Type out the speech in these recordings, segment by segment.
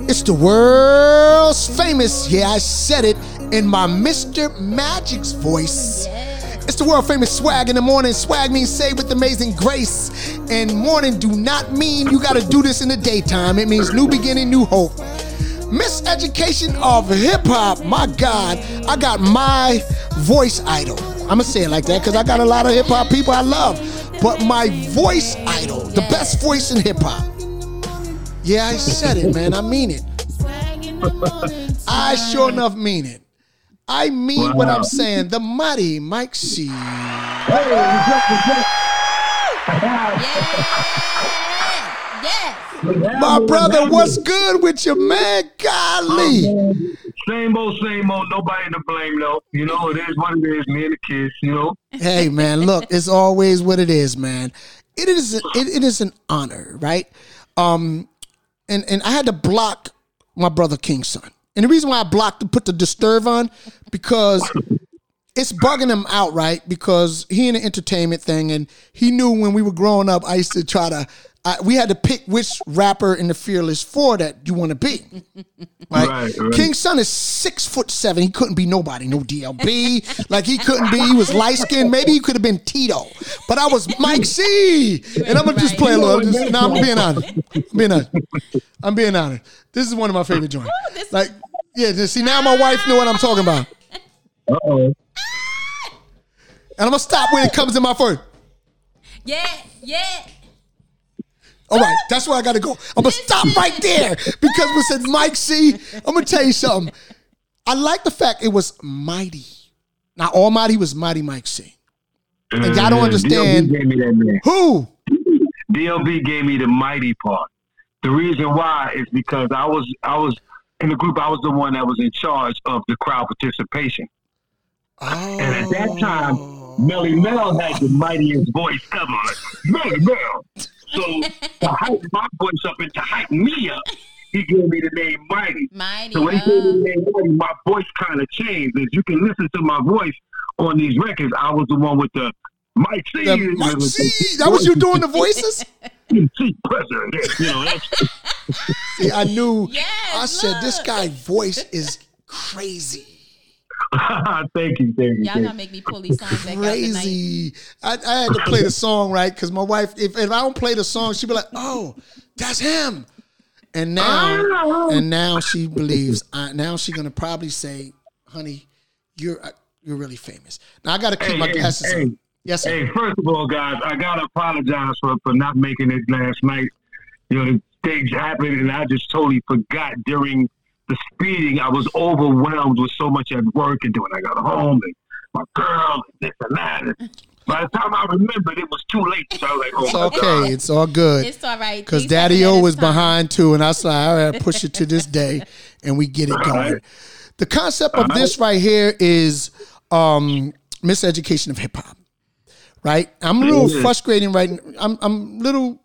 It's the world's famous, yeah, I said it in my Mr. Magic's voice. It's the world famous swag in the morning. Swag means say with amazing grace. And morning do not mean you gotta do this in the daytime. It means new beginning, new hope. Miseducation of hip hop. My God, I got my voice idol. I'ma say it like that because I got a lot of hip hop people I love. But my voice idol, the best voice in hip hop. Yeah, I said it, man. I mean it. I sure enough mean it. I mean wow. what I'm saying. The mighty Mike C. Hey, yeah. My brother, what's good with you, man? Golly. Oh, same old, same old. Nobody to blame, though. You know, it is what it is. Me and the kids, you know. Hey, man, look, it's always what it is, man. It is it, it is an honor, right? Um, and and I had to block my brother King's son. And the reason why I blocked to put the disturb on because it's bugging him out, right? Because he in the entertainment thing, and he knew when we were growing up, I used to try to. I, we had to pick which rapper in the Fearless Four that you want to be. Right? right, right. King's son is six foot seven. He couldn't be nobody, no DLB. like he couldn't be. He was light skinned. Maybe he could have been Tito, but I was Mike C. And I'm gonna just play a little. Just, no, I'm being honest. I'm being honest. I'm being honest. This is one of my favorite joints. Like yeah, Just, see now my wife know what I'm talking about. Uh oh. And I'm gonna stop when it comes in my first. Yeah, yeah. All right, that's where I gotta go. I'm gonna stop right there because we said Mike C. I'm gonna tell you something. I like the fact it was mighty. Now Almighty was mighty Mike C. And y'all don't mm-hmm. understand. DLB gave me that name. Who? DLB gave me the mighty part. The reason why is because I was I was in the group, I was the one that was in charge of the crowd participation. Oh. And at that time, Melle Mel had the oh. mightiest voice ever. Like, Melle Mel. So to hype my voice up and to hype me up, he gave me the name Mighty. Mighty. So when he gave me the name Mighty, my voice kind of changed. As you can listen to my voice on these records, I was the one with the Mike C. The Mike C. That was you doing the voices? See, president. You know, that's. See, I knew. Yes, I said this guy voice is crazy. thank you, thank you. Y'all gonna make me pull these songs back Crazy. I, I, had to play the song right because my wife, if, if I don't play the song, she'd be like, "Oh, that's him." And now, and now she believes. Uh, now she's gonna probably say, "Honey, you're uh, you're really famous." Now I got to keep hey, my glasses hey, on. Yes, sir. Hey, first of all, guys, I gotta apologize for for not making it last night. You know, things happened, and I just totally forgot during the speeding. I was overwhelmed with so much at work and doing. I got home and my girl and this and that. And by the time I remembered, it was too late. So I was like, oh it's okay. God. It's all good. It's all right. Because Daddy O was behind too, and I was like, all right, push it to this day, and we get it going. Right. The concept of right. this right here is um, miseducation of hip hop. Right, I'm a little frustrating right. now. I'm I'm little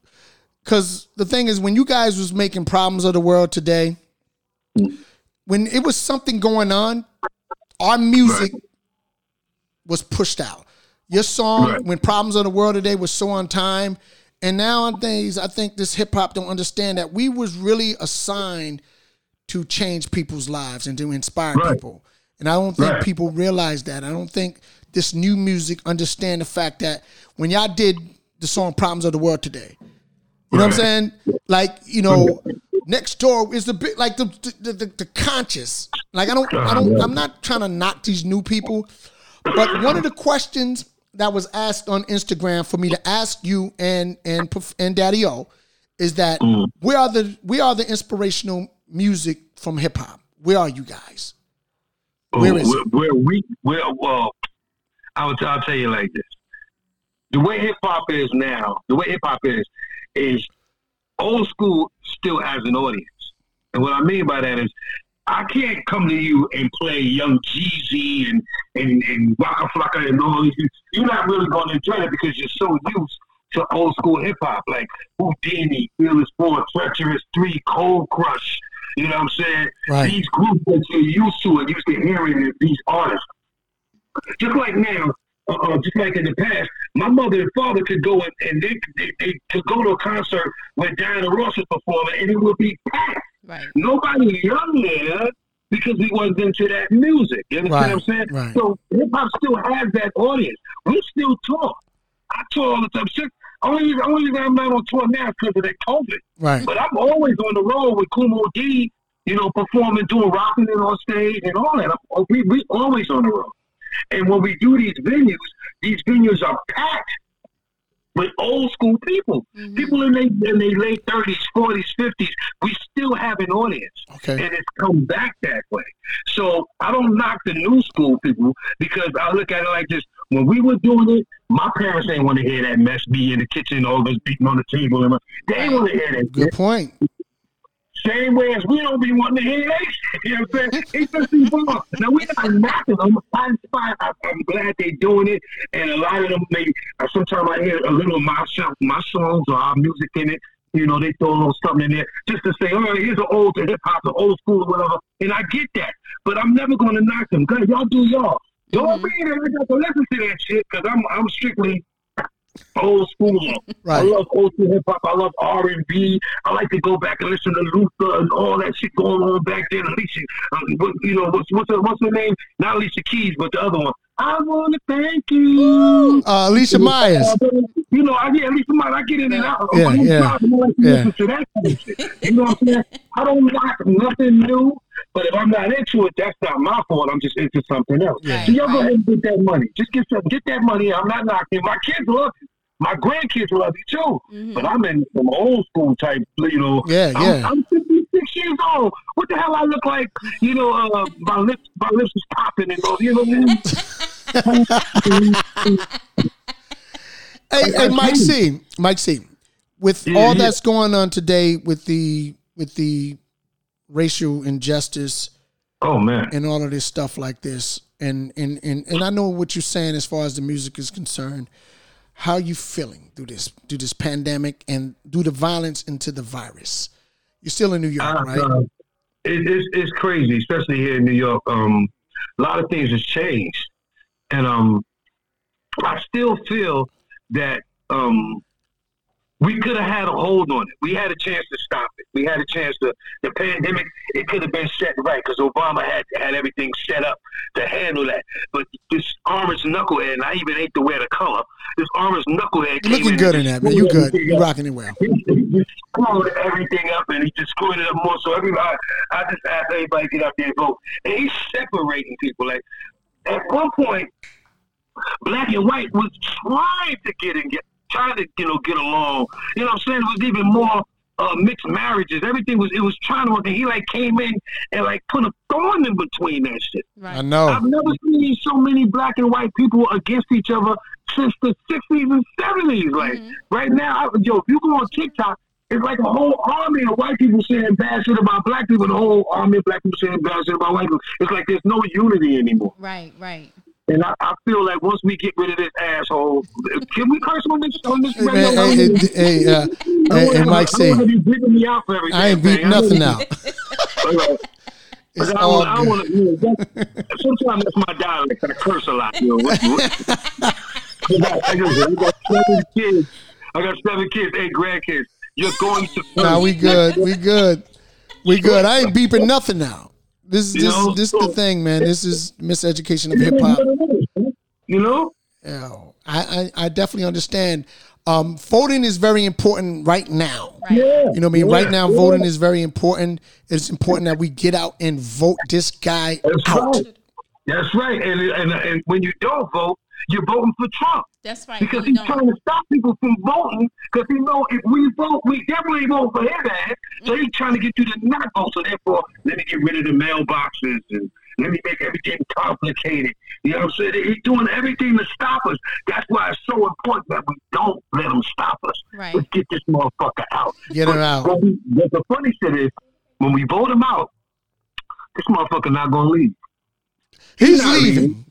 because the thing is when you guys was making problems of the world today when it was something going on our music right. was pushed out your song right. when problems of the world today was so on time and now on nowadays i think this hip-hop don't understand that we was really assigned to change people's lives and to inspire right. people and i don't think people realize that i don't think this new music understand the fact that when y'all did the song problems of the world today you know what I'm saying? Like, you know, next door is the bit like the the, the the, conscious. Like I don't I don't I'm not trying to knock these new people, but one of the questions that was asked on Instagram for me to ask you and and and Daddy O is that mm. we are the we are the inspirational music from hip hop. Where are you guys? Where is where, where we where well I'll, I'll tell you like this. The way hip hop is now, the way hip hop is, is old school still has an audience. And what I mean by that is I can't come to you and play Young Jeezy and and, and Waka Flocka and all these. You're not really going to enjoy it because you're so used to old school hip hop like Whodini, Fearless Four, Treacherous Three, Cold Crush. You know what I'm saying? Right. These groups that you're used to and used to hearing these artists. Just like now, uh, uh, just like in the past, my mother and father could go and, and they, they, they could go to a concert where Diana Ross was performing, and it would be packed. Right. Nobody young there because we wasn't into that music. You understand Right, what I'm saying? right. So hip hop still has that audience. We still tour. I tour all the time. Shit, Only reason, only reason I'm not on tour now is because of that COVID. Right. But I'm always on the road with Kumo D, you know, performing, doing rocking it on stage and all that. I'm- We we always on the road. And when we do these venues, these venues are packed with old school people. Mhm. People in their in their late thirties, forties, fifties. We still have an audience. Okay. And it's come back that way. So I don't knock the new school people because I look at it like this. When we were doing it, my parents ain't want to hear that mess be in the kitchen, all of us beating on the table. And they ain't want to hear that. Good shit. point. Same way as we don't be wanting to hear that shit. You know what I'm saying? It's just people. Now, we're not knocking them. I'm, fine. I- I'm glad they're doing it. And a lot of them, maybe, uh, sometimes I hear a little of my, my songs or our music in it. You know, they throw a little something in there just to say, oh, here's an old hip hop, an old school, or whatever. And I get that. But I'm never going to knock them. God, y'all do y'all. Don't Mhm. mean that I got to listen to that shit because I'm, I'm strictly old school. I love old school hip hop. I love R and B. I like to go back and listen to Luther and all that shit going on back then. Alicia, um, what, you know, what's what's her, what's her name? Not Alicia Keys, but the other one. I want to thank you. Uh, Alicia Myers. You know, I get at least somebody I get in and out. Yeah, I'm yeah, proud to like to yeah. to that kind of. You know what I'm saying? I don't like nothing new, but if I'm not into it, that's not my fault. I'm just into something else. Yeah. So y'all go ahead and get that money. Just get some, get that money. I'm not knocking. My kids love you. My grandkids love you too. Mhm. But I'm in some old school type, you know. Yeah, I'm, yeah. I'm 56 years old. What the hell I look like? You know, uh, my lips, my lips is popping and all. You know what I mean? Hey, hey, Mike C. Mike C. With Yeah, all yeah. that's going on today with the with the racial injustice oh man. and all of this stuff like this, and and and and I know what you're saying as far as the music is concerned. How are you feeling through this through this pandemic and through the violence into the virus? You're still in New York, Uh, right? uh, it, it's, it's crazy, especially here in New York. Um, a lot of things has changed, and um, I still feel that um, we could have had a hold on it. We had a chance to stop it. We had a chance to the pandemic. It could have been set right because Obama had had everything set up to handle that. But this orange knucklehead, and I even hate to wear the color. This orange knucklehead. You're looking good in that, man. You good. You rocking it well. he screwed everything up and he just screwed it up more. So everybody, I just asked everybody to get up there and vote. And he's separating people. Like at one point, black and white was trying to get and get, trying to you know get along. You know what I'm saying? It was even more. Uh, mixed marriages, everything was it was trying to work, and he like came in and like put a thorn in between that shit. I Right. know. I've never seen so many black and white people against each other since the 60s and 70s. Like, Mhm. right now, I, yo, if you go on TikTok, it's like a whole army of white people saying bad shit about black people, and a whole army of black people saying bad shit about white people. It's like there's no unity anymore. Right. Right. And I, I feel like once we get rid of this asshole, can we curse on this on this radio? man, hey, hey, hey, uh, hey, hey, Mike I C. don't want to be beating me out for everything. I ain't beat nothing out. It's I all I want to. You know, that- sometimes that's my dialect. I curse a lot. You know. What- what- I got, I got, I got seven kids. I got seven kids, eight grandkids. You're going to. Nah, we good. We good. We good. I ain't beeping nothing out. This is this, know, this is the thing, man. This is miseducation of hip hop. You know. Yeah, I, I I definitely understand. Um, voting is very important right now. Right. Yeah. You know what I mean? yeah, right now, yeah. voting is very important. It's important that we get out and vote this guy That's out. right. That's right. And, and and when you don't vote, you're voting for Trump That's right. because he's don't. trying to stop people from voting. Because he know if we vote, we definitely vote for his ass. So he's trying to get you to not vote. So therefore, let me get rid of the mailboxes and let me make everything complicated. You know what I'm saying? He's doing everything to stop us. That's why it's so important that we don't let him stop us. Right. Let's get this motherfucker out. Get him out. But, we, but the funny shit is, when we vote him out, this motherfucker not gonna leave. He's not leaving. leaving.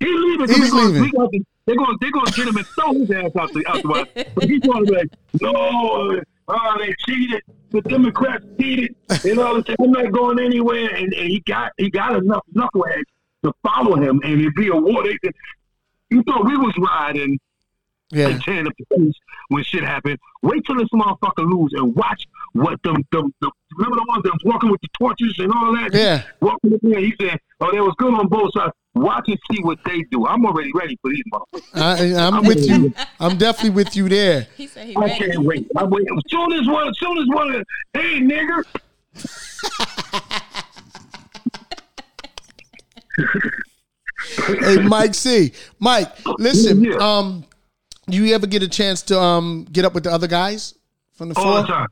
He leaving. He's He's gonna, leaving. To, they're gonna they're gonna get him and throw his ass out the out the way. But he's gonna be like, no, oh, they cheated. The Democrats cheated and all this. I'm not going anywhere. And, and he got he got enough knuckleheads to follow him, and it'd be a war. They, you thought we was riding Yeah. and tearing up the police when shit happened. Wait till this motherfucker lose and watch what them, them, them remember the ones that was walking with the torches and all that? Yeah. Walking in there, he said, oh, they was good on both sides. Watch and see what they do. I'm already ready for these motherfuckers. I, I'm with you. I'm definitely with you there. He said he I ready. can't wait. I wait. As soon as one, as soon as one, hey nigger. Hey, Mike C. Mike, listen. Yeah. Um, you ever get a chance to um get up with the other guys from the floor? All the time.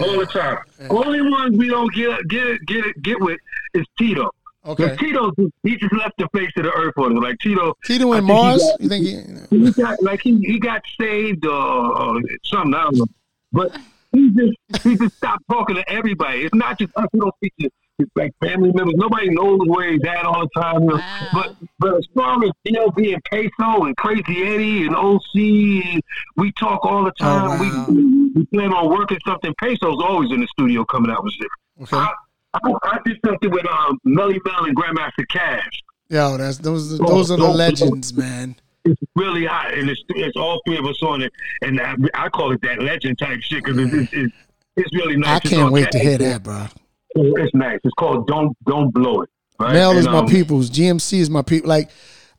All the time. Only ones we don't get get get get with is Tito. Okay. Tito, he just left the face of the earth on us. Like Tito, Tito and Mars. got- You think? He, he got like he, he got saved or, or something. I don't know. But he just he just stopped talking to everybody. It's not just us. We don't speak to like family members. Nobody knows where he's at all the time. you know. Wow. But but as far as DLB and Peso and Crazy Eddie and OC, we talk all the time. wow. We we plan on working something. Peso's always in the studio coming out with shit. okay. I, I, I did something with um, Melle Mel and Grandmaster Caz. Yo, that's those. Those are the Oh, oh, legends, man. it's really hot, and it's, it's all three of us on it, and I, I call it that legend type shit because it's, it's, it's it's really nice. I can't on wait to hear that, bro. It's nice. It's called Don't Don't Blow It. Right? Mel is And, my um, people's. GMC is my people. Like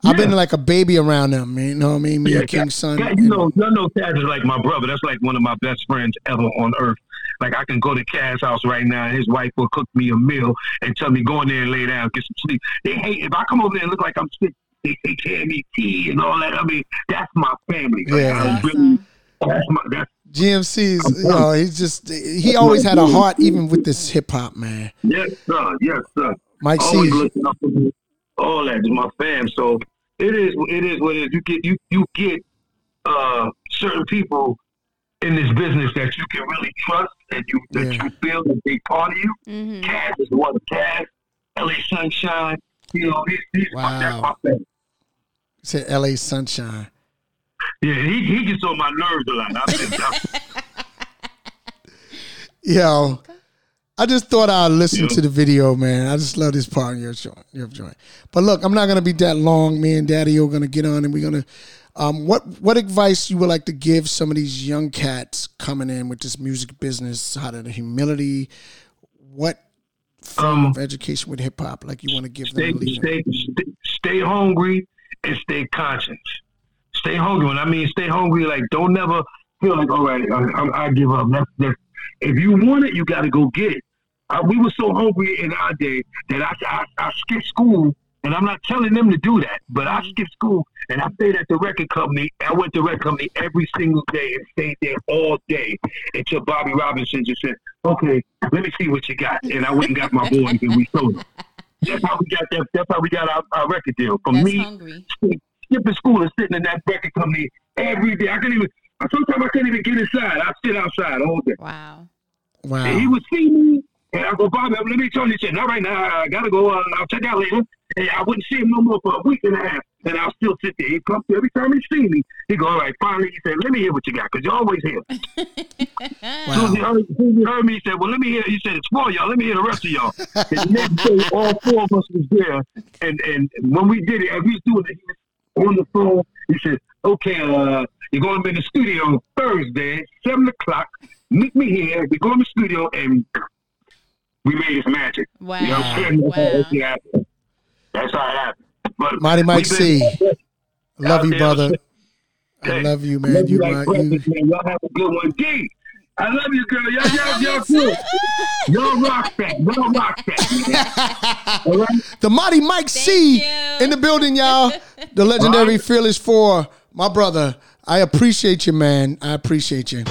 I've been like a baby around them. Man. You know what I mean? Me Yeah, and King's son. Yeah, you know, you know, Caz is like my brother. That's like one of my best friends ever on earth. Like I can go to Caz house right now, and his wife will cook me a meal and tell me go in there and lay down, get some sleep. They hate if I come over there and look like I'm sick. They take care of me, tea and all that. I mean, that's my family. Like, Yeah. Really, that's my that's GMC's, you know, he's just he always had a heart, even with this hip hop, man. yes, sir, yes, sir. Mike Always C. looking up. All that is my fam. So it is. It is what it is. You get you you get uh, certain people in this business that you can really trust and you that Yeah. you feel that they part of you. Mm-hmm. Caz is one. Caz, LA Sunshine. You know, these these my, that's Wow. my fam. Said L.A. Sunshine. Yeah, he he gets on my nerves a lot. I think I, Yo, I just thought I'd listen Yeah. to the video, man. I just love this part of your joint. Your joint. But look, I'm not gonna be that long. Me and Daddy are gonna get on, and we're gonna. Um, what what advice you would like to give some of these young cats coming in with this music business? How to the humility? What form Um, of education with hip hop like you want to give them? stay, to stay, stay, stay hungry and stay conscious. Stay hungry. When I mean stay hungry, like don't never feel like, all right, I, I, I give up. That's, that's, if you want it, you got to go get it. I, we were so hungry in our day that I, I, I skipped school, and I'm not telling them to do that, but I skipped school and I stayed at the record company. I went to the record company every single day and stayed there all day until Bobby Robinson just said, okay, let me see what you got. And I went and got my boys and we sold them. That's how we got that. That's how we got our, our record deal. For That's me hungry. Skipping school and sitting in that record company every day. I couldn't even. Sometimes I couldn't even get inside. I sit outside all day. Wow. Wow. And he would see me, and I go, Bobby, let me tell you shit. Not right now. I gotta go. Uh, I'll check out later. And I wouldn't see him no more for a week and a half. And I'll still sit there. He'd come every time he see me. He go, all right. Finally, he said, let me hear what you got, because you're always here. As soon as he Wow. heard, as soon as he heard me, he said, well, let me hear. He said, it's for y'all. Let me hear the rest of y'all. And the next day, all four of us was there. And and when we did it, as we was doing it, he was on the phone. He said, okay, uh, you're going to be in the studio Thursday, 7 o'clock. Meet me here. We go in the studio, and we made this magic. Wow. You know what I'm saying? Wow. That's how it happened. That's how it happened. But Mighty Mike we've C. Love you, there. brother. I love you, Love man. You like you. man. Y'all have a good one. D, I love you, girl. Y'all, y'all, y'all good. Y'all rock that. Y'all rock that. All right? The Mighty Mike C you. in the building, y'all. The legendary Alright. Fearless Four, my brother. I appreciate you, man. I appreciate you.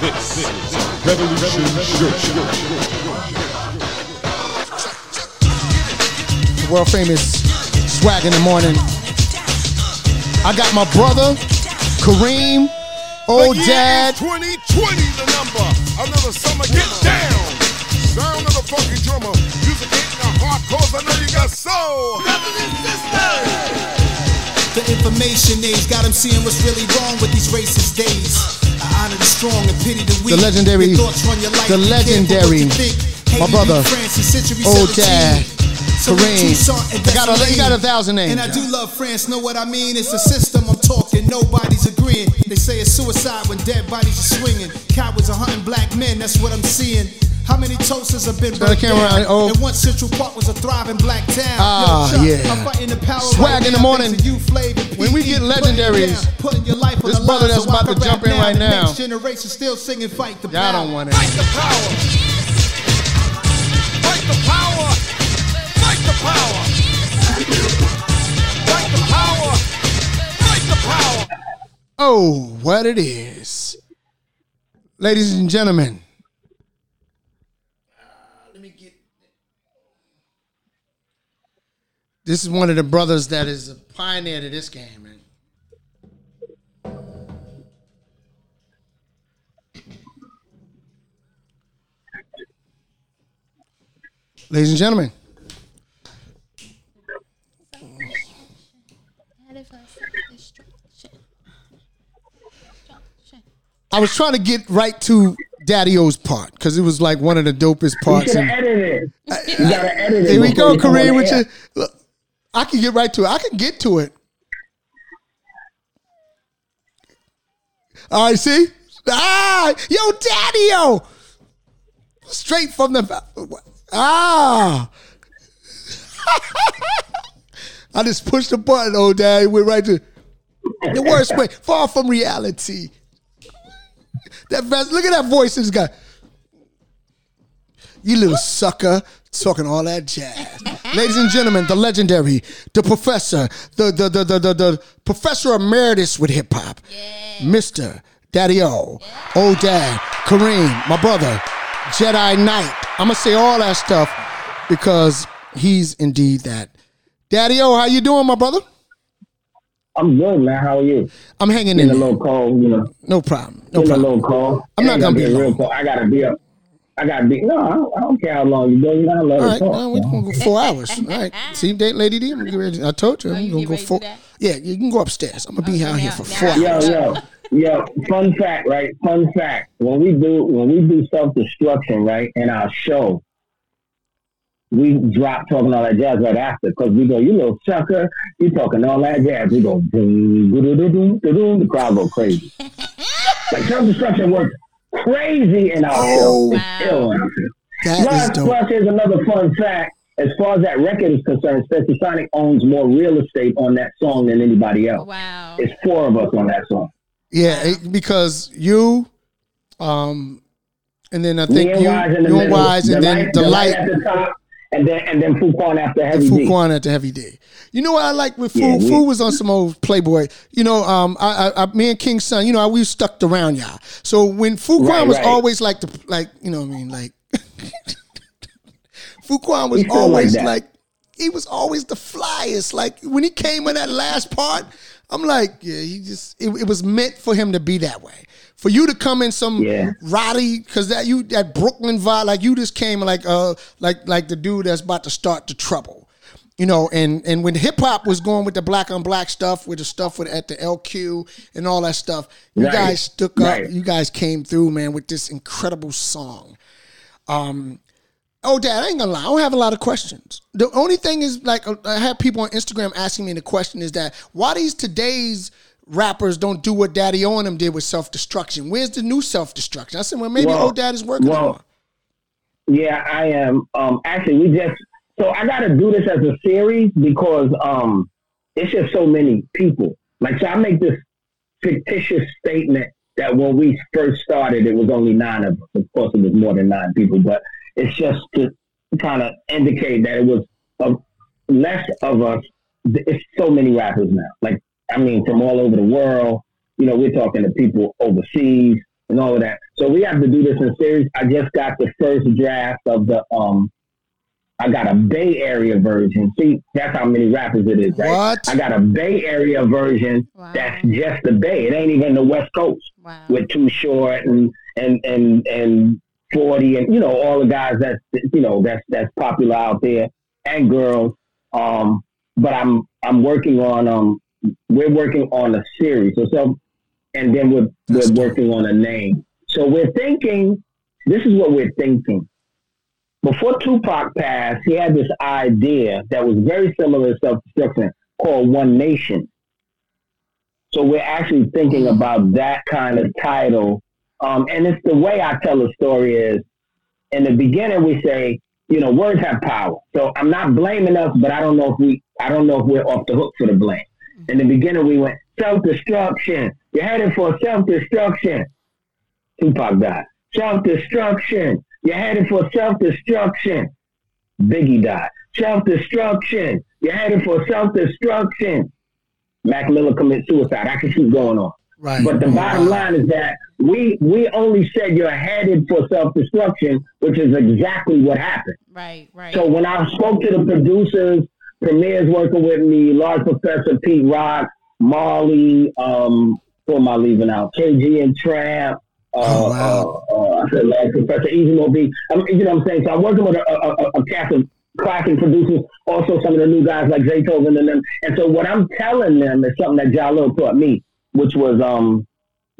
This is Revolution Church. World famous swag in the morning. I got my brother, Kareem, old The dad. is 2020 the number. Another summer, get down. Sound of the funky drummer. Music hitting the heart, cause I know you got soul. Brothers and sisters. The information age got them seeing what's really wrong with these racist days. I honor the strong and pity the weak. The legendary- Your thoughts run your life, the legendary. My brother, old dad, Kareem. I got a- you got a thousand names, And I do love France, know what I mean? It's a system I'm talking nobody's agreeing. They say it's suicide when dead bodies are swinging. Cowards are hunting black men, that's what I'm seeing. How many toasters have been burnt down? oh. And once Central Park was a thriving black town. Ah, Yo, Chuck, yeah. I'm fighting the power Swag right in the morning. you, When we get legendaries, putting your life on this the brother line that's so about to jump in right now. Next generation still singing fight the Y'all power. don't want Fight it. the power. Fight the power. Fight the power. Fight the power. Fight the power. Oh, what it is. Ladies and gentlemen. Let me get This is one of the brothers that is a pioneer to this game, Ladies and gentlemen, I was trying to get right to Daddy O's part because it was like one of the dopest You parts. should and- have edited it. You gotta edit it. Here we go, you Kareem. With your, look, I can get right to it. I can get to it. All right, see? Ah, yo, Daddy, yo. Straight from the. Ah. I just pushed the button, old daddy. Went right to the worst way. Far from reality. That vest, look at that voice this guy. You little sucker, talking all that jazz. Ladies and gentlemen, the legendary, the professor, the the the the the, the professor emeritus with hip hop, Mister Daddy O, old dad, Kareem, my brother, Jedi Knight. I'm gonna say all that stuff because he's indeed that. Daddy O, how you doing, my brother? I'm good, man. How are you? I'm hanging Getting a in. little cold, you know. No problem. No Getting a problem. little cold. I'm not Ain't gonna be get real long. cold. I gotta be up. I gotta be. No, I don't, I don't care how long you go. You gotta let All it right, talk. now we're gonna go four hours. All right, see, date, lady D. I'm ready. I told you, I'm you gonna go four. Yeah, you can go upstairs. I'm gonna be out here for now four I- hours. Yo, yo, yo. Fun fact, right? Fun fact. When we do when we do self destruction, right, in our show, we drop talking all that jazz right after because we go, you little sucker, you talking all that jazz. We go boom, boom, boom, boom, boom. The crowd go crazy. like self destruction works crazy in our Oh, show. It's ill in our show. That is dope. plus, here's another fun fact. As far as that record is concerned, Spencer Sonic owns more real estate on that song than anybody else. Wow. It's four of us on that song. Yeah, it- because you, um, and then I think you, the you and. Wise, and then the, light, at the top, and then and then Fruitkwan after Heavy. Fruitkwan at the heavy D. You know what I like with Fu? Yeah, Fu was on some old Playboy. You know, um, I, I, I me and King Son. You know, we stuck around y'all. So when Fruitkwan Right, was right. always like the like, you know, what I mean, like Fruitkwan was feel like always like he was always the flyest. Like when he came in that last part, I'm like, yeah, he just it, it was meant for him to be that way. For you to come in some Yeah. Roddy, because that you that Brooklyn vibe, like you just came like uh like like the dude that's about to start the trouble. You know, and and when hip hop was going with the black on black stuff, with the stuff with at the LQ and all that stuff, you Right. guys stuck up. Right. You guys came through, man, with this incredible song. Um, oh, Dad, I ain't gonna lie. I don't have a lot of questions. The only thing is, like, uh, I have people on Instagram asking me the question is that why these today's rappers don't do what Daddy O and them did with self destruction? Where's the new self destruction? I said, well, maybe Well, old Dad is working well, on. Yeah, I am. Um, actually, we just so I got to do this as a series because um, it's just so many people. Like, so I make this fictitious statement that when we first started, it was only nine of us. Of course, it was more than nine people, but it's just to kind of indicate that it was a, less of us. It's so many rappers now. Like, I mean, from all over the world. You know, we're talking to people overseas and all of that. So we have to do this in series. I just got the first draft of the um I got a Bay Area version. See, that's how many rappers it is, right? What? I got a Bay Area version Wow. that's just the Bay. It ain't even the West Coast Wow. with Too Short and and and and Forty and you know all the guys that's you know that's that's popular out there and girls. Um, but I'm I'm working on um we're working on a series. So so and then we're we're working on a name. So we're thinking. This is what we're thinking. Before Tupac passed, he had this idea that was very similar to self destruction called One Nation. So we're actually thinking about that kind of title. Um, and it's the way I tell the story is in the beginning we say, you know, words have power. So I'm not blaming us, but I don't know if we I don't know if we're off the hook for the blame. In the beginning we went self destruction. You're headed for self destruction. Tupac died. Self destruction. You're headed for self destruction. Biggie died. Self destruction. You're headed for self destruction. Mac Miller commits suicide. I can keep going on. Right. But the bottom line is that we we only said you're headed for self destruction, which is exactly what happened. Right, right. So when I spoke to the producers, Premier's working with me, Large Professor Pete Rock, Marley, um, who am I leaving out? KG and Tramp. Uh, Oh, wow. uh, uh, I said Large Professor Easy Mo Bee. I mean, you know what I'm saying? So I'm working with a, a, a, a cast of classic producers, also some of the new guys like Zaytoven and them. And so what I'm telling them is something that Jalil taught me, which was, um,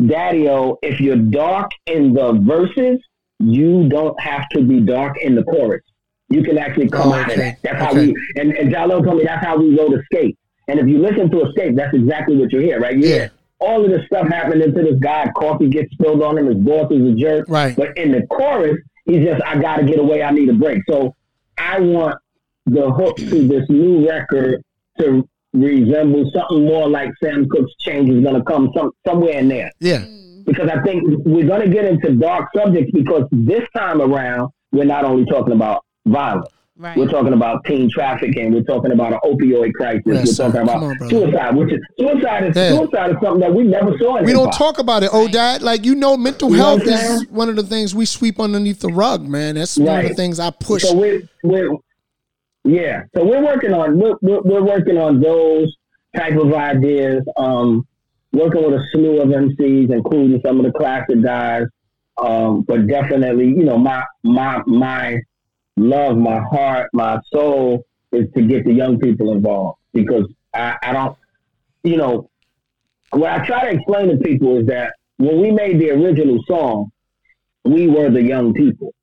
Daddy-O, if you're dark in the verses, you don't have to be dark in the chorus. You can actually come Oh, out of okay. that. That's how we, and, and Jalil told me that's how we wrote Escape. And if you listen to Escape, that's exactly what you hear, right? You Yeah. hear all of this stuff happening to this guy. Coffee gets spilled on him. His boss is a jerk. Right. But in the chorus, he's just, I got to get away. I need a break. So I want the hook to this new record to resemble something more like Sam Cooke's Change is going to come some, somewhere in there Yeah. Mm. because I think we're going to get into dark subjects because this time around, we're not only talking about violence. right. We're talking about teen trafficking. We're talking about an opioid crisis. Yes, we're sir. talking about on, suicide, which is suicide is Yeah. suicide is something that we never saw in We don't hip-hop. talk about it, oh dad. Like you know, mental You health what I'm is one of the things we sweep underneath the rug, man. That's one of the things I push. So we're, we're yeah. So we're working on we're, we're, we're working on those type of ideas. Um, working with a slew of MCs, including some of the classic guys. Um, but definitely, you know, my my my love, my heart, my soul is to get the young people involved because I, I don't, you know, what I try to explain to people is that when we made the original song, we were the young people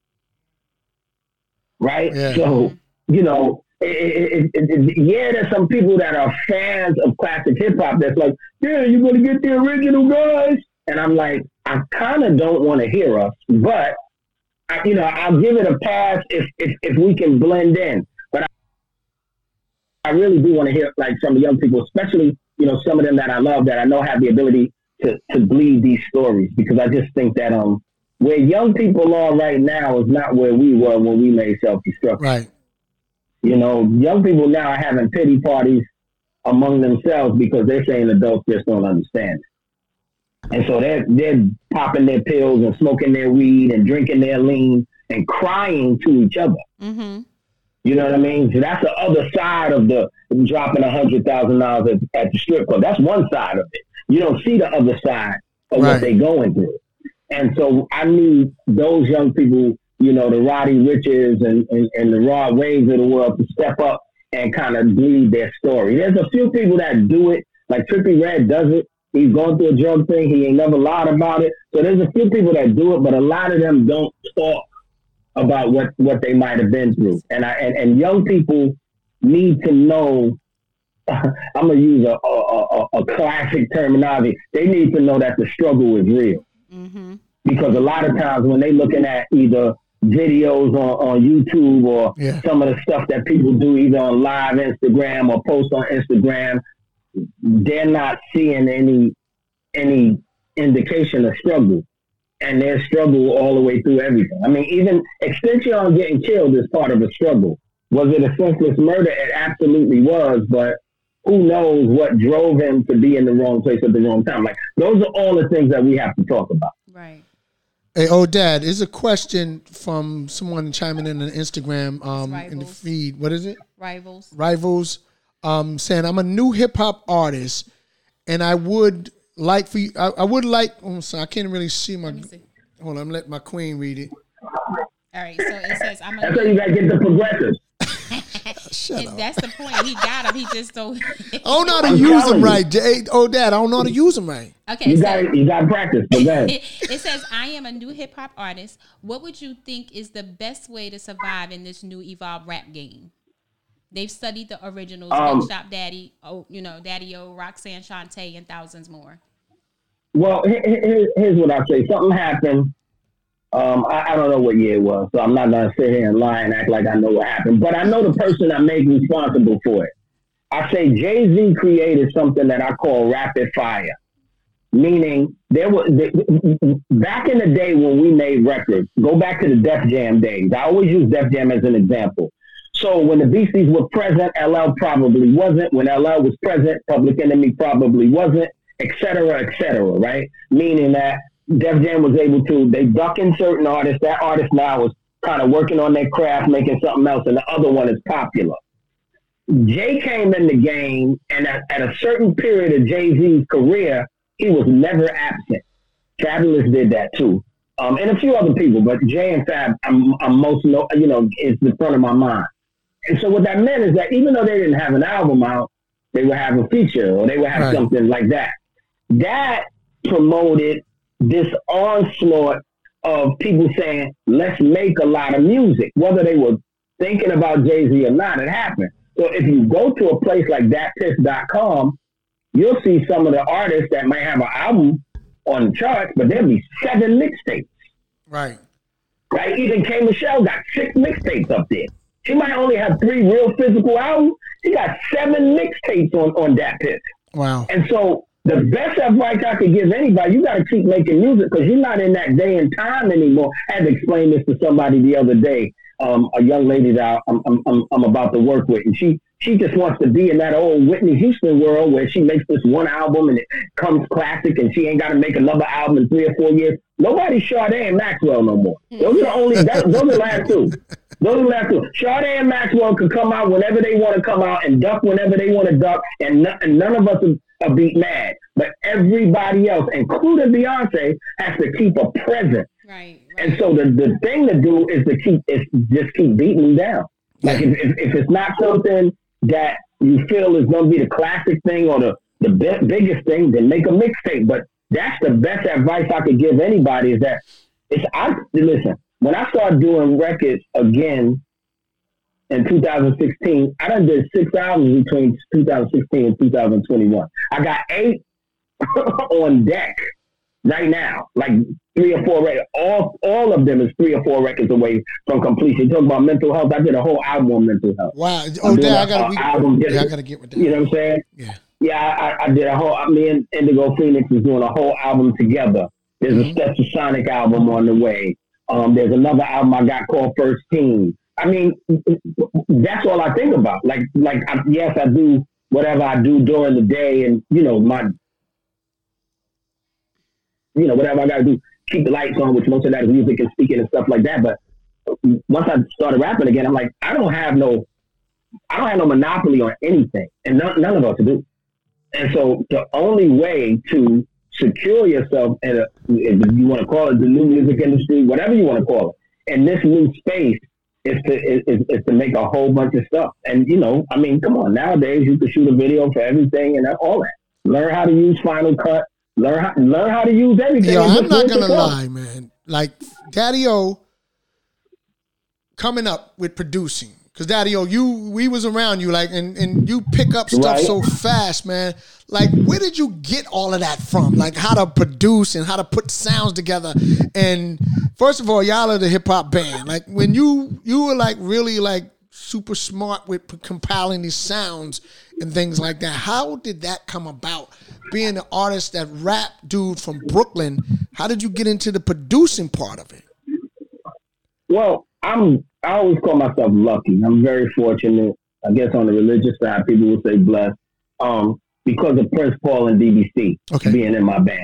right? Yeah. So, you know, it, it, it, yeah, there's some people that are fans of classic hip hop that's like, yeah, you're going to get the original guys. And I'm like, I kind of don't want to hear us, but, I, you know, I'll give it a pass if, if, if we can blend in. But I, I really do want to hear like some young people, especially, you know, some of them that I love that I know have the ability to, to bleed these stories because I just think that, um, where young people are right now is not where we were when we made self destruction. right. You know, young people now are having pity parties among themselves because they're saying adults just don't understand. And so they're they're popping their pills and smoking their weed and drinking their lean and crying to each other. Mm-hmm. You know what I mean? So that's the other side of the dropping a hundred thousand dollars at the strip club. That's one side of it. You don't see the other side of Right. what they're going through. And so I need those young people, you know, the Roddy Ricches and, and, and the Rod Waves of the world to step up and kind of bleed their story. There's a few people that do it, like Trippie Redd does it. He's going through a drug thing. He ain't never lied about it. So there's a few people that do it, but a lot of them don't talk about what, what they might have been through. And I and, and young people need to know I'm gonna use a, a, a, a classic terminology. They need to know that the struggle is real Mm-hmm. because a lot of times when they looking at either videos on, on YouTube or Yeah. some of the stuff that people do either on live Instagram or post on Instagram, they're not seeing any any indication of struggle. And their struggle all the way through everything. I mean, even XXXTentacion getting killed is part of a struggle. Was it a senseless murder? It absolutely was, but who knows what drove him to be in the wrong place at the wrong time? Like those are all the things that we have to talk about. Right. Hey, oh, Dad, is a question from someone chiming in on Instagram um, in the feed. What is it? Rivals. Rivals um, saying, I'm a new hip hop artist and I would like for you, I, I would like, oh, sorry, I can't really see my, Let me see. hold on, I'm letting my queen read it. All right. So it says I'm A That's how you gotta get the progressives. Shut up. That's the point. He got him. He just don't. I don't know how to I'm use telling them right. Jay, oh, Dad, I don't know how to use them right. okay. You so got you got practice. But go it, it says I am a new hip hop artist. What would you think is the best way to survive in this new evolved rap game? They've studied the originals, Um, Shop Daddy, oh, you know, Daddy O, Roxanne Shante, and thousands more. Well, he- he- he- here's what I say. Something happened. Um, I, I don't know what year it was, so I'm not gonna sit here and lie and act like I know what happened. But I know the person I made responsible for it. I say Jay Z created something that I call rapid fire, meaning there was back in the day when we made records. Go back to the Def Jam days. I always use Def Jam as an example. So when the Beasties were present, LL probably wasn't. When LL was present, Public Enemy probably wasn't, et cetera, et cetera, right? Meaning that Def Jam was able to, they duck in certain artists. That artist now is kind of working on their craft, making something else, and the other one is popular. Jay came in the game, and at, at a certain period of Jay Z's career, he was never absent. Fabolous did that too, um, and a few other people, but Jay and Fab, I'm, I'm most know, you know, is the front of my mind. And so what that meant is that even though they didn't have an album out, they would have a feature or they would have Right. something like that. That promoted this onslaught of people saying, let's make a lot of music, whether they were thinking about Jay Z or not, it happened. So if you go to a place like datpiff.com, you'll see some of the artists that might have an album on the charts, but there'll be seven mixtapes Right. right? Even K Michelle got six mixtapes up there. She might only have three real physical albums. She got seven mixtapes on on that pit. Wow. And so the best advice I could give anybody, you got to keep making music because you're not in that day and time anymore. I had to explain this to somebody the other day. Um, a young lady that I'm, I'm, I'm, I'm about to work with, and she she just wants to be in that old Whitney Houston world where she makes this one album and it comes classic, and she ain't got to make another album in three or four years. Nobody's Sade and Maxwell no more. Those are the only. That, those are the last two. Those are the last two. Sade and Maxwell can come out whenever they want to come out and duck whenever they want to duck, and, no, and none of us are, are beat mad. But everybody else, including Beyonce, has to keep a presence. Right. And so the, the thing to do is to keep is just keep beating them down. Like if, if, if it's not something that you feel is going to be the classic thing or the the bi- biggest thing, then make a mixtape. But that's the best advice I could give anybody is that it's I listen. When I started doing records again in 2016, I done did six albums between 2016 and 2021. I got eight on deck right now, like three or four records. All all of them is three or four records away from completion. Talking about mental health, I did a whole album on mental health. Wow. Oh, damn, I gotta. album yeah, I gotta get with that. You know what I'm saying? Yeah. Yeah, I, I did a whole. Me and Indigo Phoenix is doing a whole album together. There's Mhm. a Sonic album on the way. Um, there's another album I got called First Team. I mean, that's all I think about. Like, like I, yes, I do whatever I do during the day, and you know my, you know whatever I got to do, keep the lights on, which most of that is music and speaking and stuff like that. But once I started rapping again, I'm like, I don't have no, I don't have no monopoly on anything, and none, none of us do. And so the only way to secure yourself in a, if you want to call it the new music industry, whatever you want to call it, in this new space is to is, is, to make a whole bunch of stuff. And you know, I mean, come on, nowadays you can shoot a video for everything and all that. Learn how to use Final Cut. Learn how learn how to use everything. Yo, I'm not gonna lie, man. Like Daddy O coming up with producing. Cause Daddy O, you we was around you like and, and you pick up stuff Right. so fast, man. Like where did you get all of that from? Like how to produce and how to put sounds together. And first of all, y'all are the hip hop band. Like when you you were like really like super smart with p- compiling these sounds and things like that. How did that come about? Being an artist, that rap dude from Brooklyn, how did you get into the producing part of it? Well, I'm. I always call myself lucky. I'm very fortunate. I guess on the religious side, people would say blessed, um, because of Prince Paul and DBC Okay. being in my band,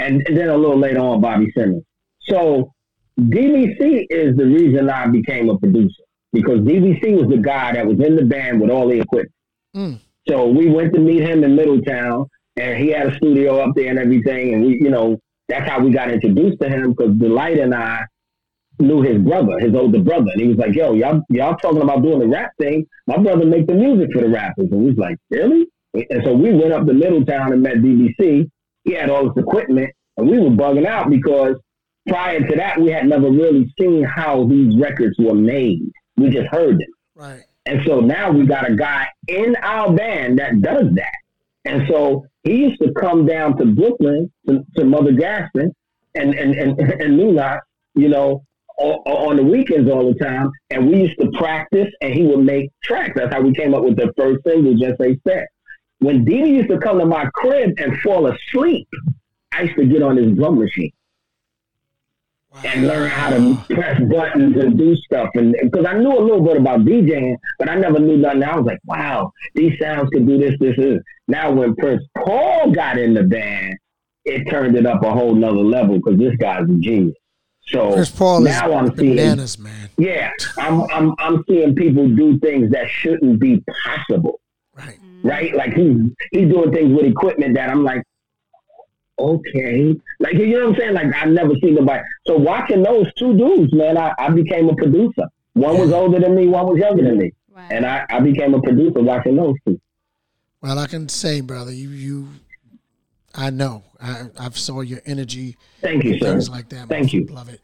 and, and then a little later on, Bobby Simmons. So DBC is the reason I became a producer because DBC was the guy that was in the band with all the equipment. Mm. So we went to meet him in Middletown, and he had a studio up there and everything, and we, you know, that's how we got introduced to him because Delight and I knew his brother, his older brother, and he was like, "Yo, y'all, y'all talking about doing the rap thing? My brother make the music for the rappers." And we was like, "Really?" And so we went up to Middletown and met DBC. He had all this equipment, and we were bugging out because prior to that, we had never really seen how these records were made. We just heard them. Right. And so now we got a guy in our band that does that. And so he used to come down to Brooklyn to, to Mother Gaston and and and, and Nuna, you know, on the weekends all the time, and we used to practice, and he would make tracks. That's how we came up with the first single, Just Say Stet. When Didi used to come to my crib and fall asleep, I used to get on his drum machine wow. and learn how to press buttons and do stuff. And because I knew a little bit about DJing, but I never knew nothing. I was like, wow, these sounds could do this, this, this. Now when Prince Paul got in the band, it turned it up a whole nother level because this guy's a genius. So Prince Paul now I'm seeing bananas, man. Yeah, I'm I'm I'm seeing people do things that shouldn't be possible. Right. Right? Like he's he's doing things with equipment that I'm like, okay. Like you know what I'm saying? Like I've never seen nobody. So watching those two dudes, man, I, I became a producer. One was older than me, one was younger than me. Wow. And I, I became a producer watching those two. Well, I can say, brother, you you I know. I, I've saw your energy. Thank you, things sir. like that. Thank you. Love it.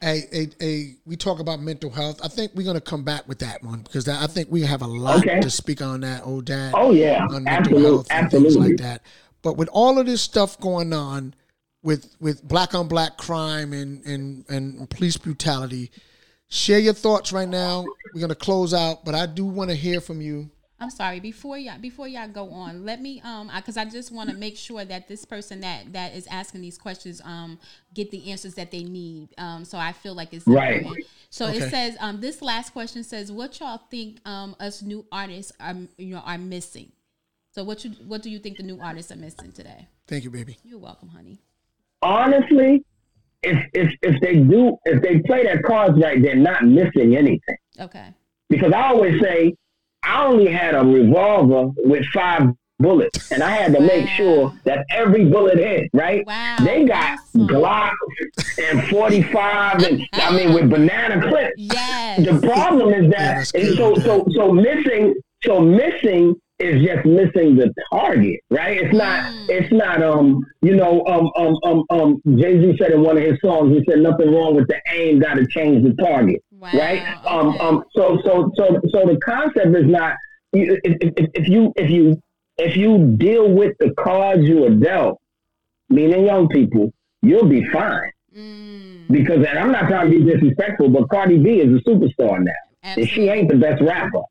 Hey, hey, hey, we talk about mental health. I think we're gonna come back with that one because I think we have a lot okay. to speak on that, old dad. Oh yeah, on mental health and Absolutely. things like that. But with all of this stuff going on, with with black on black crime and and and police brutality, share your thoughts right now. We're gonna close out, but I do want to hear from you I'm sorry. Before y'all before y'all go on, let me um because I, I, just want to make sure that this person that that is asking these questions um get the answers that they need. Um, so I feel like it's right. Important. So okay. it says um this last question says what y'all think um us new artists are you know are missing. So what you what do you think the new artists are missing today? Thank you, baby. You're welcome, honey. Honestly, if if if they do if they play their cards right, they're not missing anything. Okay. Because I always say I only had a revolver with five bullets, and I had to wow. make sure that every bullet hit. Right? Wow. They got awesome. Glocks and forty five, and I mean with banana clips. Yes. The problem is that yeah, so so so missing so missing is just missing the target, right? It's not, mm. it's not, um, you know, um, um, um, um Jay Z said in one of his songs, he said nothing wrong with the aim, got to change the target, wow. right? Um, okay. Um, um, so, so, so, so the concept is not, if, if, if you, if you, if you deal with the cards you are dealt, meaning young people, you'll be fine. Mm. Because, and I'm not trying to be disrespectful, but Cardi B is a superstar now. Absolutely. And she ain't the best rapper.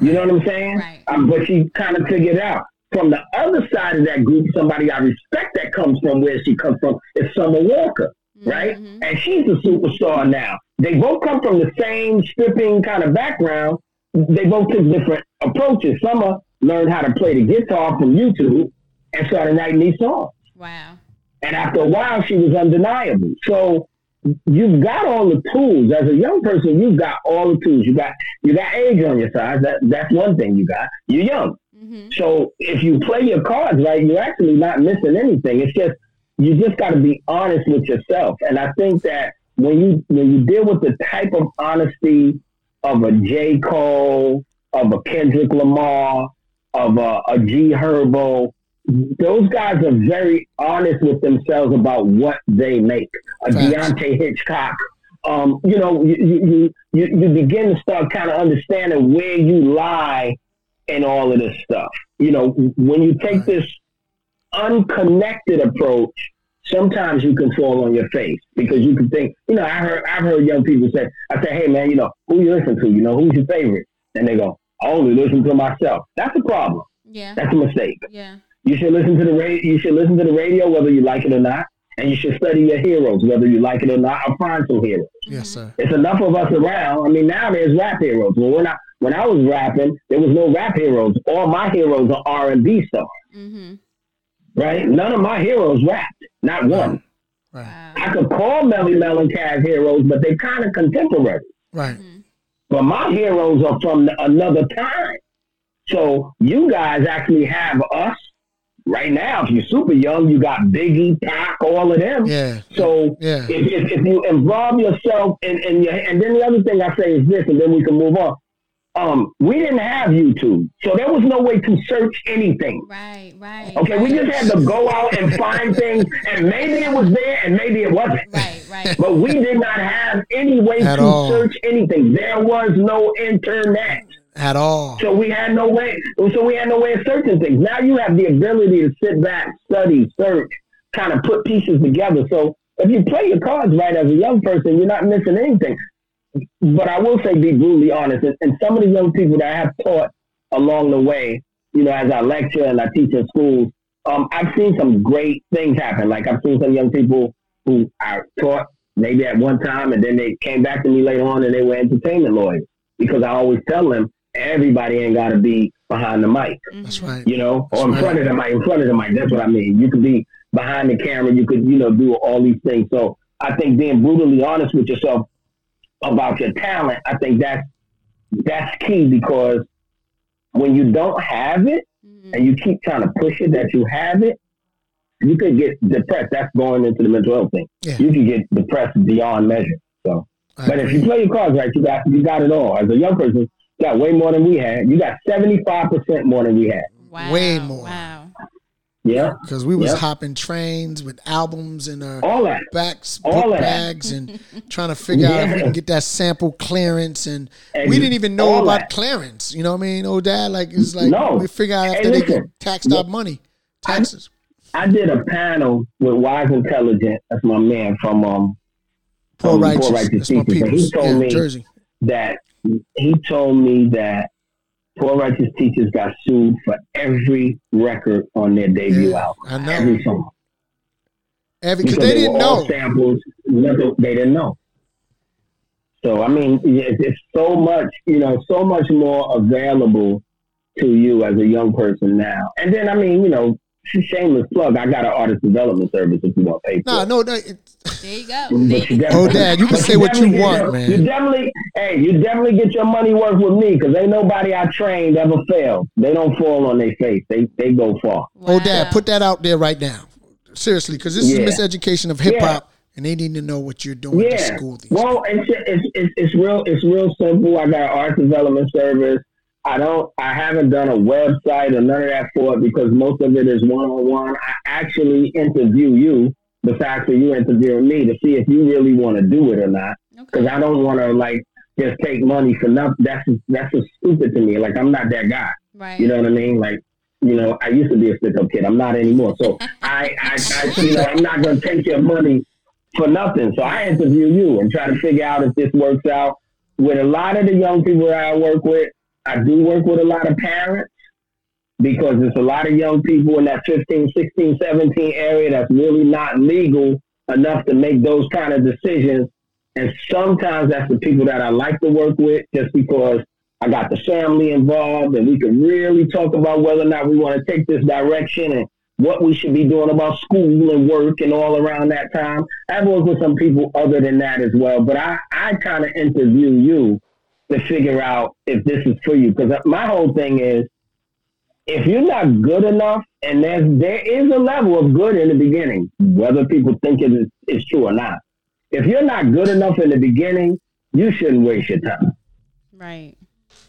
You know what I'm saying? Right. Um, but she kind of figured out. From the other side of that group, somebody I respect that comes from where she comes from is Summer Walker, mm-hmm. right? And she's a superstar now. They both come from the same stripping kind of background. They both took different approaches. Summer learned how to play the guitar from YouTube and started writing these songs. Wow. And after a while, she was undeniable. So you've got all the tools. As a young person, you've got all the tools. You got you got age on your side. That that's one thing you got. You're young. Mm-hmm. So if you play your cards right, you're actually not missing anything. It's just you just got to be honest with yourself. And I think that when you when you deal with the type of honesty of a J. Cole, of a Kendrick Lamar, of a, a G Herbo, those guys are very honest with themselves about what they make. A Deante' Hitchcock, um, you know, you, you, you, you begin to start kind of understanding where you lie in all of this stuff. You know, when you take this unconnected approach, sometimes you can fall on your face because you can think, you know, I heard I've heard young people say, I say, hey man, you know, who you listen to? You know, who's your favorite? And they go, I only listen to myself. That's a problem. Yeah. That's a mistake. Yeah. You should listen to the radio. You should listen to the radio whether you like it or not, and you should study your heroes whether you like it or not, or find some heroes. Yes, sir. It's enough of us around. I mean, now there's rap heroes. Well, when I when I was rapping, there was no rap heroes. All my heroes are R and B stars. Mm-hmm. Right? None of my heroes rapped. Not one. Right. I could call Melle Mel and Caz heroes, but they're kind of contemporary. Right. Mm-hmm. But my heroes are from another time. So you guys actually have us right now, if you're super young, you got Biggie, Pac, all of them. Yeah. So yeah. If, if, if you involve yourself in, in your, and then the other thing I say is this, and then we can move on. Um, we didn't have YouTube, so there was no way to search anything. Right, right. Okay, right. we just had to go out and find things, and maybe it was there, and maybe it wasn't. Right, right. But we did not have any way At to all. search anything. There was no internet. at all. So we had no way. So we had no way of searching things. Now you have the ability to sit back, study, search, kind of put pieces together. So if you play your cards right as a young person, you're not missing anything. But I will say, be brutally honest, and, and some of the young people that I have taught along the way, you know, as I lecture and I teach in schools, um, I've seen some great things happen. Like I've seen some young people who I taught maybe at one time, and then they came back to me later on, and they were entertainment lawyers because I always tell them everybody ain't got to be behind the mic. That's right. You know, That's or in right. front of the mic. In front of the mic. That's what I mean. You could be behind the camera. You could, you know, do all these things. So I think being brutally honest with yourself about your talent, I think that's that's key because when you don't have it mm-hmm. and you keep trying to push it that you have it, you could get depressed. That's going into the mental health thing. Yeah. You could get depressed beyond measure. So, I but if you play your cards right, you got you got it all. As a young person, you got way more than we had. You got seventy five percent more than we had. Wow. Way more. Wow. Yeah, because we was Yep. hopping trains with albums in our all that. backs, All that. bags, and trying to figure out if we can get that sample clearance. And And we didn't even know about that. clearance. You know what I mean? Oh, dad, like it's like No. we figure out Hey, after they listen. get taxed our money, taxes. I did a panel with Wise Intelligent. That's my man from um Poor righteous, Poor Righteous that's my. He told Yeah, me Jersey. that he told me that Poor Righteous Teachers got sued for every record on their debut Yeah, album. I know. Every song. Every because Because they didn't know. samples. They didn't know. So I mean, it's, it's so much, you know, so much more available to you as a young person now. And then I mean, you know, shameless plug. I got an artist development service if you want paper. pay No, no, no. It, There you go. But There you you- Oh, Dad, you can but say what you want, your- man. You definitely, hey, you definitely get your money worth with me because ain't nobody I trained ever failed. They don't fall on their face. They they go far. oh, Dad, put that out there right now. Seriously, because this Yeah. is miseducation of hip hop, and they need to know what you're doing to Yeah. school these. Well, it's, it's it's it's real it's real simple. I got an art development service. I don't I haven't done a website or none of that for it because most of it is one on one. I actually interview you, the fact that you interviewing me to see if you really want to do it or not. Because Okay. I don't want to like just take money for nothing. That's that's just stupid to me. Like I'm not that guy. Right. You know what I mean? Like, you know, I used to be a stick up kid. I'm not anymore. So I, I, I, you know, I'm not going to take your money for nothing. So I interview you and try to figure out if this works out. With a lot of the young people that I work with, I do work with a lot of parents because there's a lot of young people in that 15, 16, 17 area that's really not legal enough to make those kind of decisions. And sometimes that's the people that I like to work with just because I got the family involved and we can really talk about whether or not we want to take this direction and what we should be doing about school and work and all around that time. I've worked with some people other than that as well, but I, I kind of interview you to figure out if this is for you. Because uh, my whole thing is, if you're not good enough, and there's there is a level of good in the beginning, whether people think it is, is true or not. If you're not good enough in the beginning, you shouldn't waste your time Right.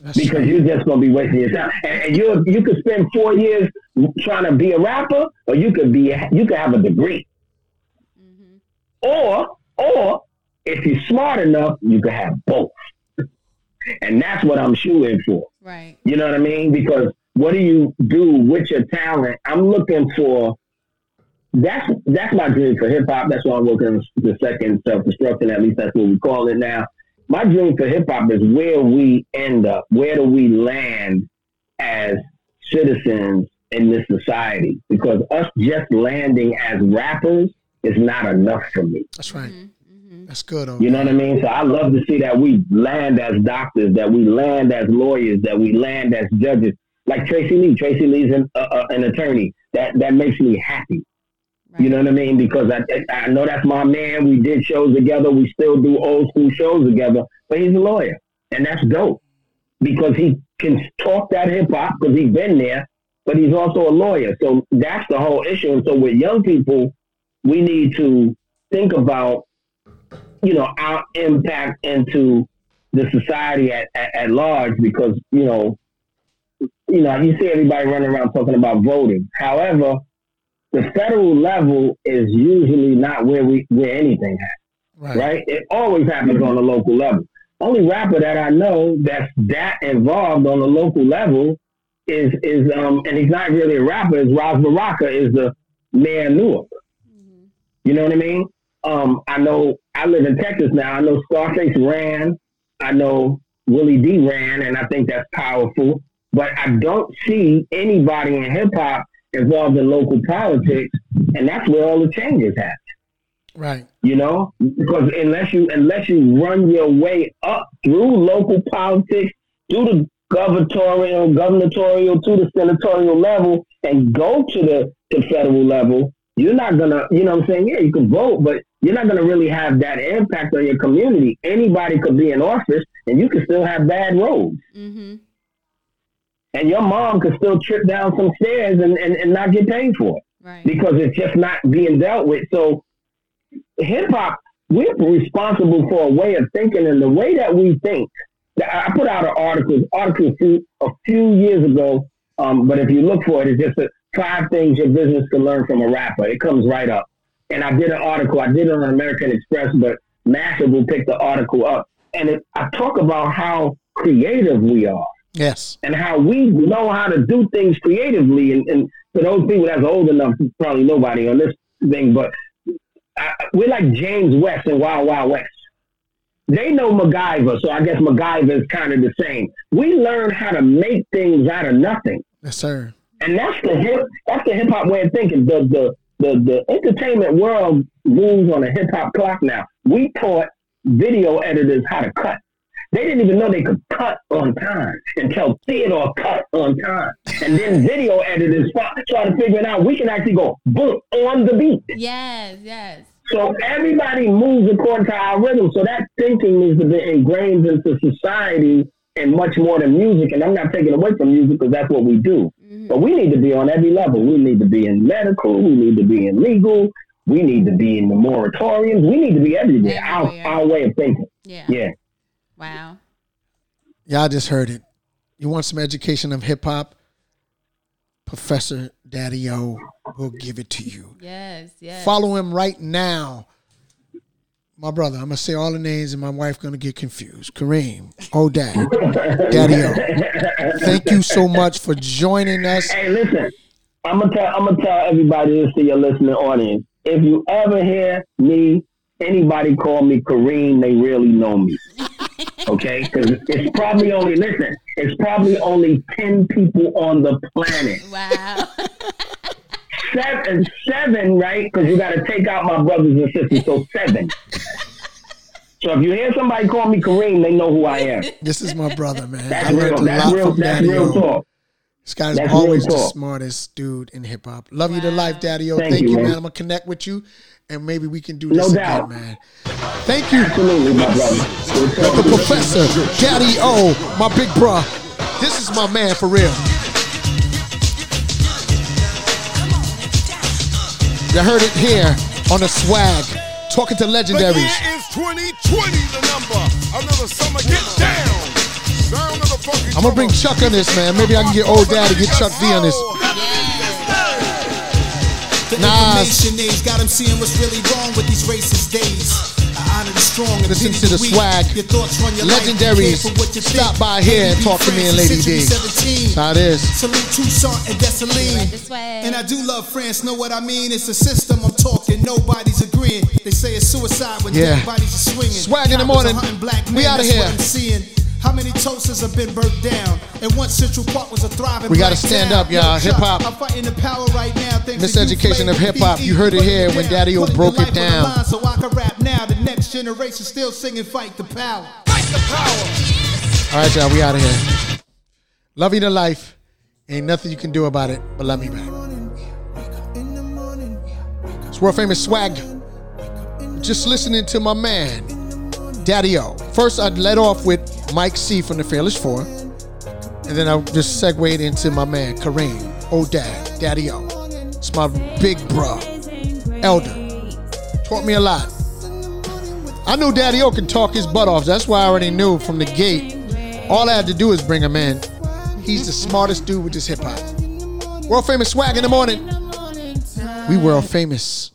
That's because true. you're just gonna be wasting your time. And, and you you could spend four years trying to be a rapper, or you could be you could have a degree, mm-hmm. or or if you're smart enough, you could have both. And that's what I'm shooting for. Right. You know what I mean? Because what do you do with your talent? I'm looking for. That's that's my dream for hip hop. That's why I'm working on the second self destruction. At least that's what we call it now. My dream for hip hop is where we end up. Where do we land as citizens in this society? Because us just landing as rappers is not enough for me. That's right. Mm-hmm. That's good. Oh, You know what I mean? So I love to see that we land as doctors, that we land as lawyers, that we land as judges. Like Tracey Lee. Tracey Lee's an, uh, uh, an attorney. That that makes me happy. Right. You know what I mean? Because I I know that's my man. We did shows together. We still do old school shows together. But he's a lawyer, and that's dope because he can talk that hip hop because he's been there. But he's also a lawyer. So that's the whole issue. And so with young people, we need to think about you know, our impact into the society at, at, at large because, you know, you know, you see everybody running around talking about voting. However, the federal level is usually not where we where anything happens, right. right? It always happens on the local level. only rapper that I know that's that involved on the local level is is um and he's not really a rapper. Is Ras Baraka is the mayor of Newark. Mm-hmm. You know what I mean? Um, I know I live in Texas now. I know Scarface ran. I know Willie D ran, and I think that's powerful. But I don't see anybody in hip hop involved in local politics, and that's where all the changes happen. Right. You know, because unless you unless you run your way up through local politics, through the gubernatorial, gubernatorial to the senatorial level, and go to the, the federal level, you're not gonna, you know, what I'm saying, yeah, you can vote, but you're not gonna really have that impact on your community. Anybody could be in office, and you can still have bad roads. Mm-hmm. And your mom could still trip down some stairs and, and, and not get paid for it. Right. Because it's just not being dealt with. So hip hop, we're responsible for a way of thinking, and the way that we think. I put out an article, article a few, a few years ago, um, but if you look for it, it's just a, five things your business can learn from a rapper. It comes right up. And I did an article. I did it on American Express, but Mashable picked the article up, and it, I talk about how creative we are. Yes. And how we know how to do things creatively. And, and for those people that's old enough, probably nobody on this thing, but I, we're like James West and Wild Wild West. They know MacGyver, so I guess MacGyver is kind of the same. We learn how to make things out of nothing. Yes, sir. And that's the hip that's the hip hop way of thinking. The the the the entertainment world moves on a hip hop clock now. We taught video editors how to cut. They didn't even know they could cut on time until Theodore cut on time. And then video editors started figuring out we can actually go boom on the beat. Yes, yes. So everybody moves according to our rhythm. So that thinking needs to be ingrained into society and much more than music. And I'm not taking away from music because that's what we do. Mm-hmm. But we need to be on every level. We need to be in medical. We need to be in legal. We need to be in the moratoriums. We need to be everywhere. everywhere. Our, our way of thinking. Yeah. Yeah. Wow. Y'all just heard it. You want some education of hip hop? Professor Daddy O will give it to you. Yes, yes. Follow him right now. My brother, I'm gonna say all the names, and my wife gonna get confused. Kareem, oh dad, Daddy O. Thank you so much for joining us. Hey, listen, I'm gonna tell I'm gonna tell everybody this to your listening audience. If you ever hear me, anybody call me Kareem, they really know me. Okay, because it's probably only listen. It's probably only ten people on the planet. Wow. seven, seven, right? Because you got to take out my brothers and sisters. So seven. So if you hear somebody call me Kareem, they know who I am. This is my brother, man. That's I learned real, a lot real, from Daddy real talk. This guy's that's always the smartest dude in hip hop. Love wow. you to life, Daddy O. Thank, Thank you, man. man. I'm gonna connect with you and maybe we can do this no again, man. Thank you. Absolutely, my brother. The professor, Daddy O, my big bro. This is my man for real. You heard it here on the swag. Talking to legendaries. The year is 2020, the number. Another summer, get down. I'm gonna bring Chuck on this, man. Maybe I can get old dad to get Chuck D on this. The Nas. information age got him seeing what's really wrong with these racist days. I strong and Listen to the, the swag. Your thoughts run your Legendaries. Stop by here and talk to me and Lady D. That's how it is. Salute Toussaint and Dessalines. And I do love France. Know what I mean? It's a system I'm talking. Nobody's agreeing. They say it's suicide when yeah. bodies swinging. Swag in the morning. We out of here. How many toasters have been burnt down? And once Central Park was a thriving. We got to stand up, y'all. Hip hop. I'm fighting the power right now. Miseducation of hip hop. You heard it here when Daddy O broke it down. So I can rap now. The next generation still singing "Fight the Power." Fight the power. All right, y'all. We out of here. Love you to life. Ain't nothing you can do about it, but love me back. It's world famous swag. Just listening to my man, Daddy O. First, I'd let off with Mike C from the Fearless Four. And then I'll just segued into my man, Kareem, old dad, Daddy O. It's my big bro, elder. Taught me a lot. I knew Daddy O can talk his butt off. That's why I already knew from the gate. All I had to do is bring him in. He's the smartest dude with this hip hop. World famous swag in the morning. We world famous.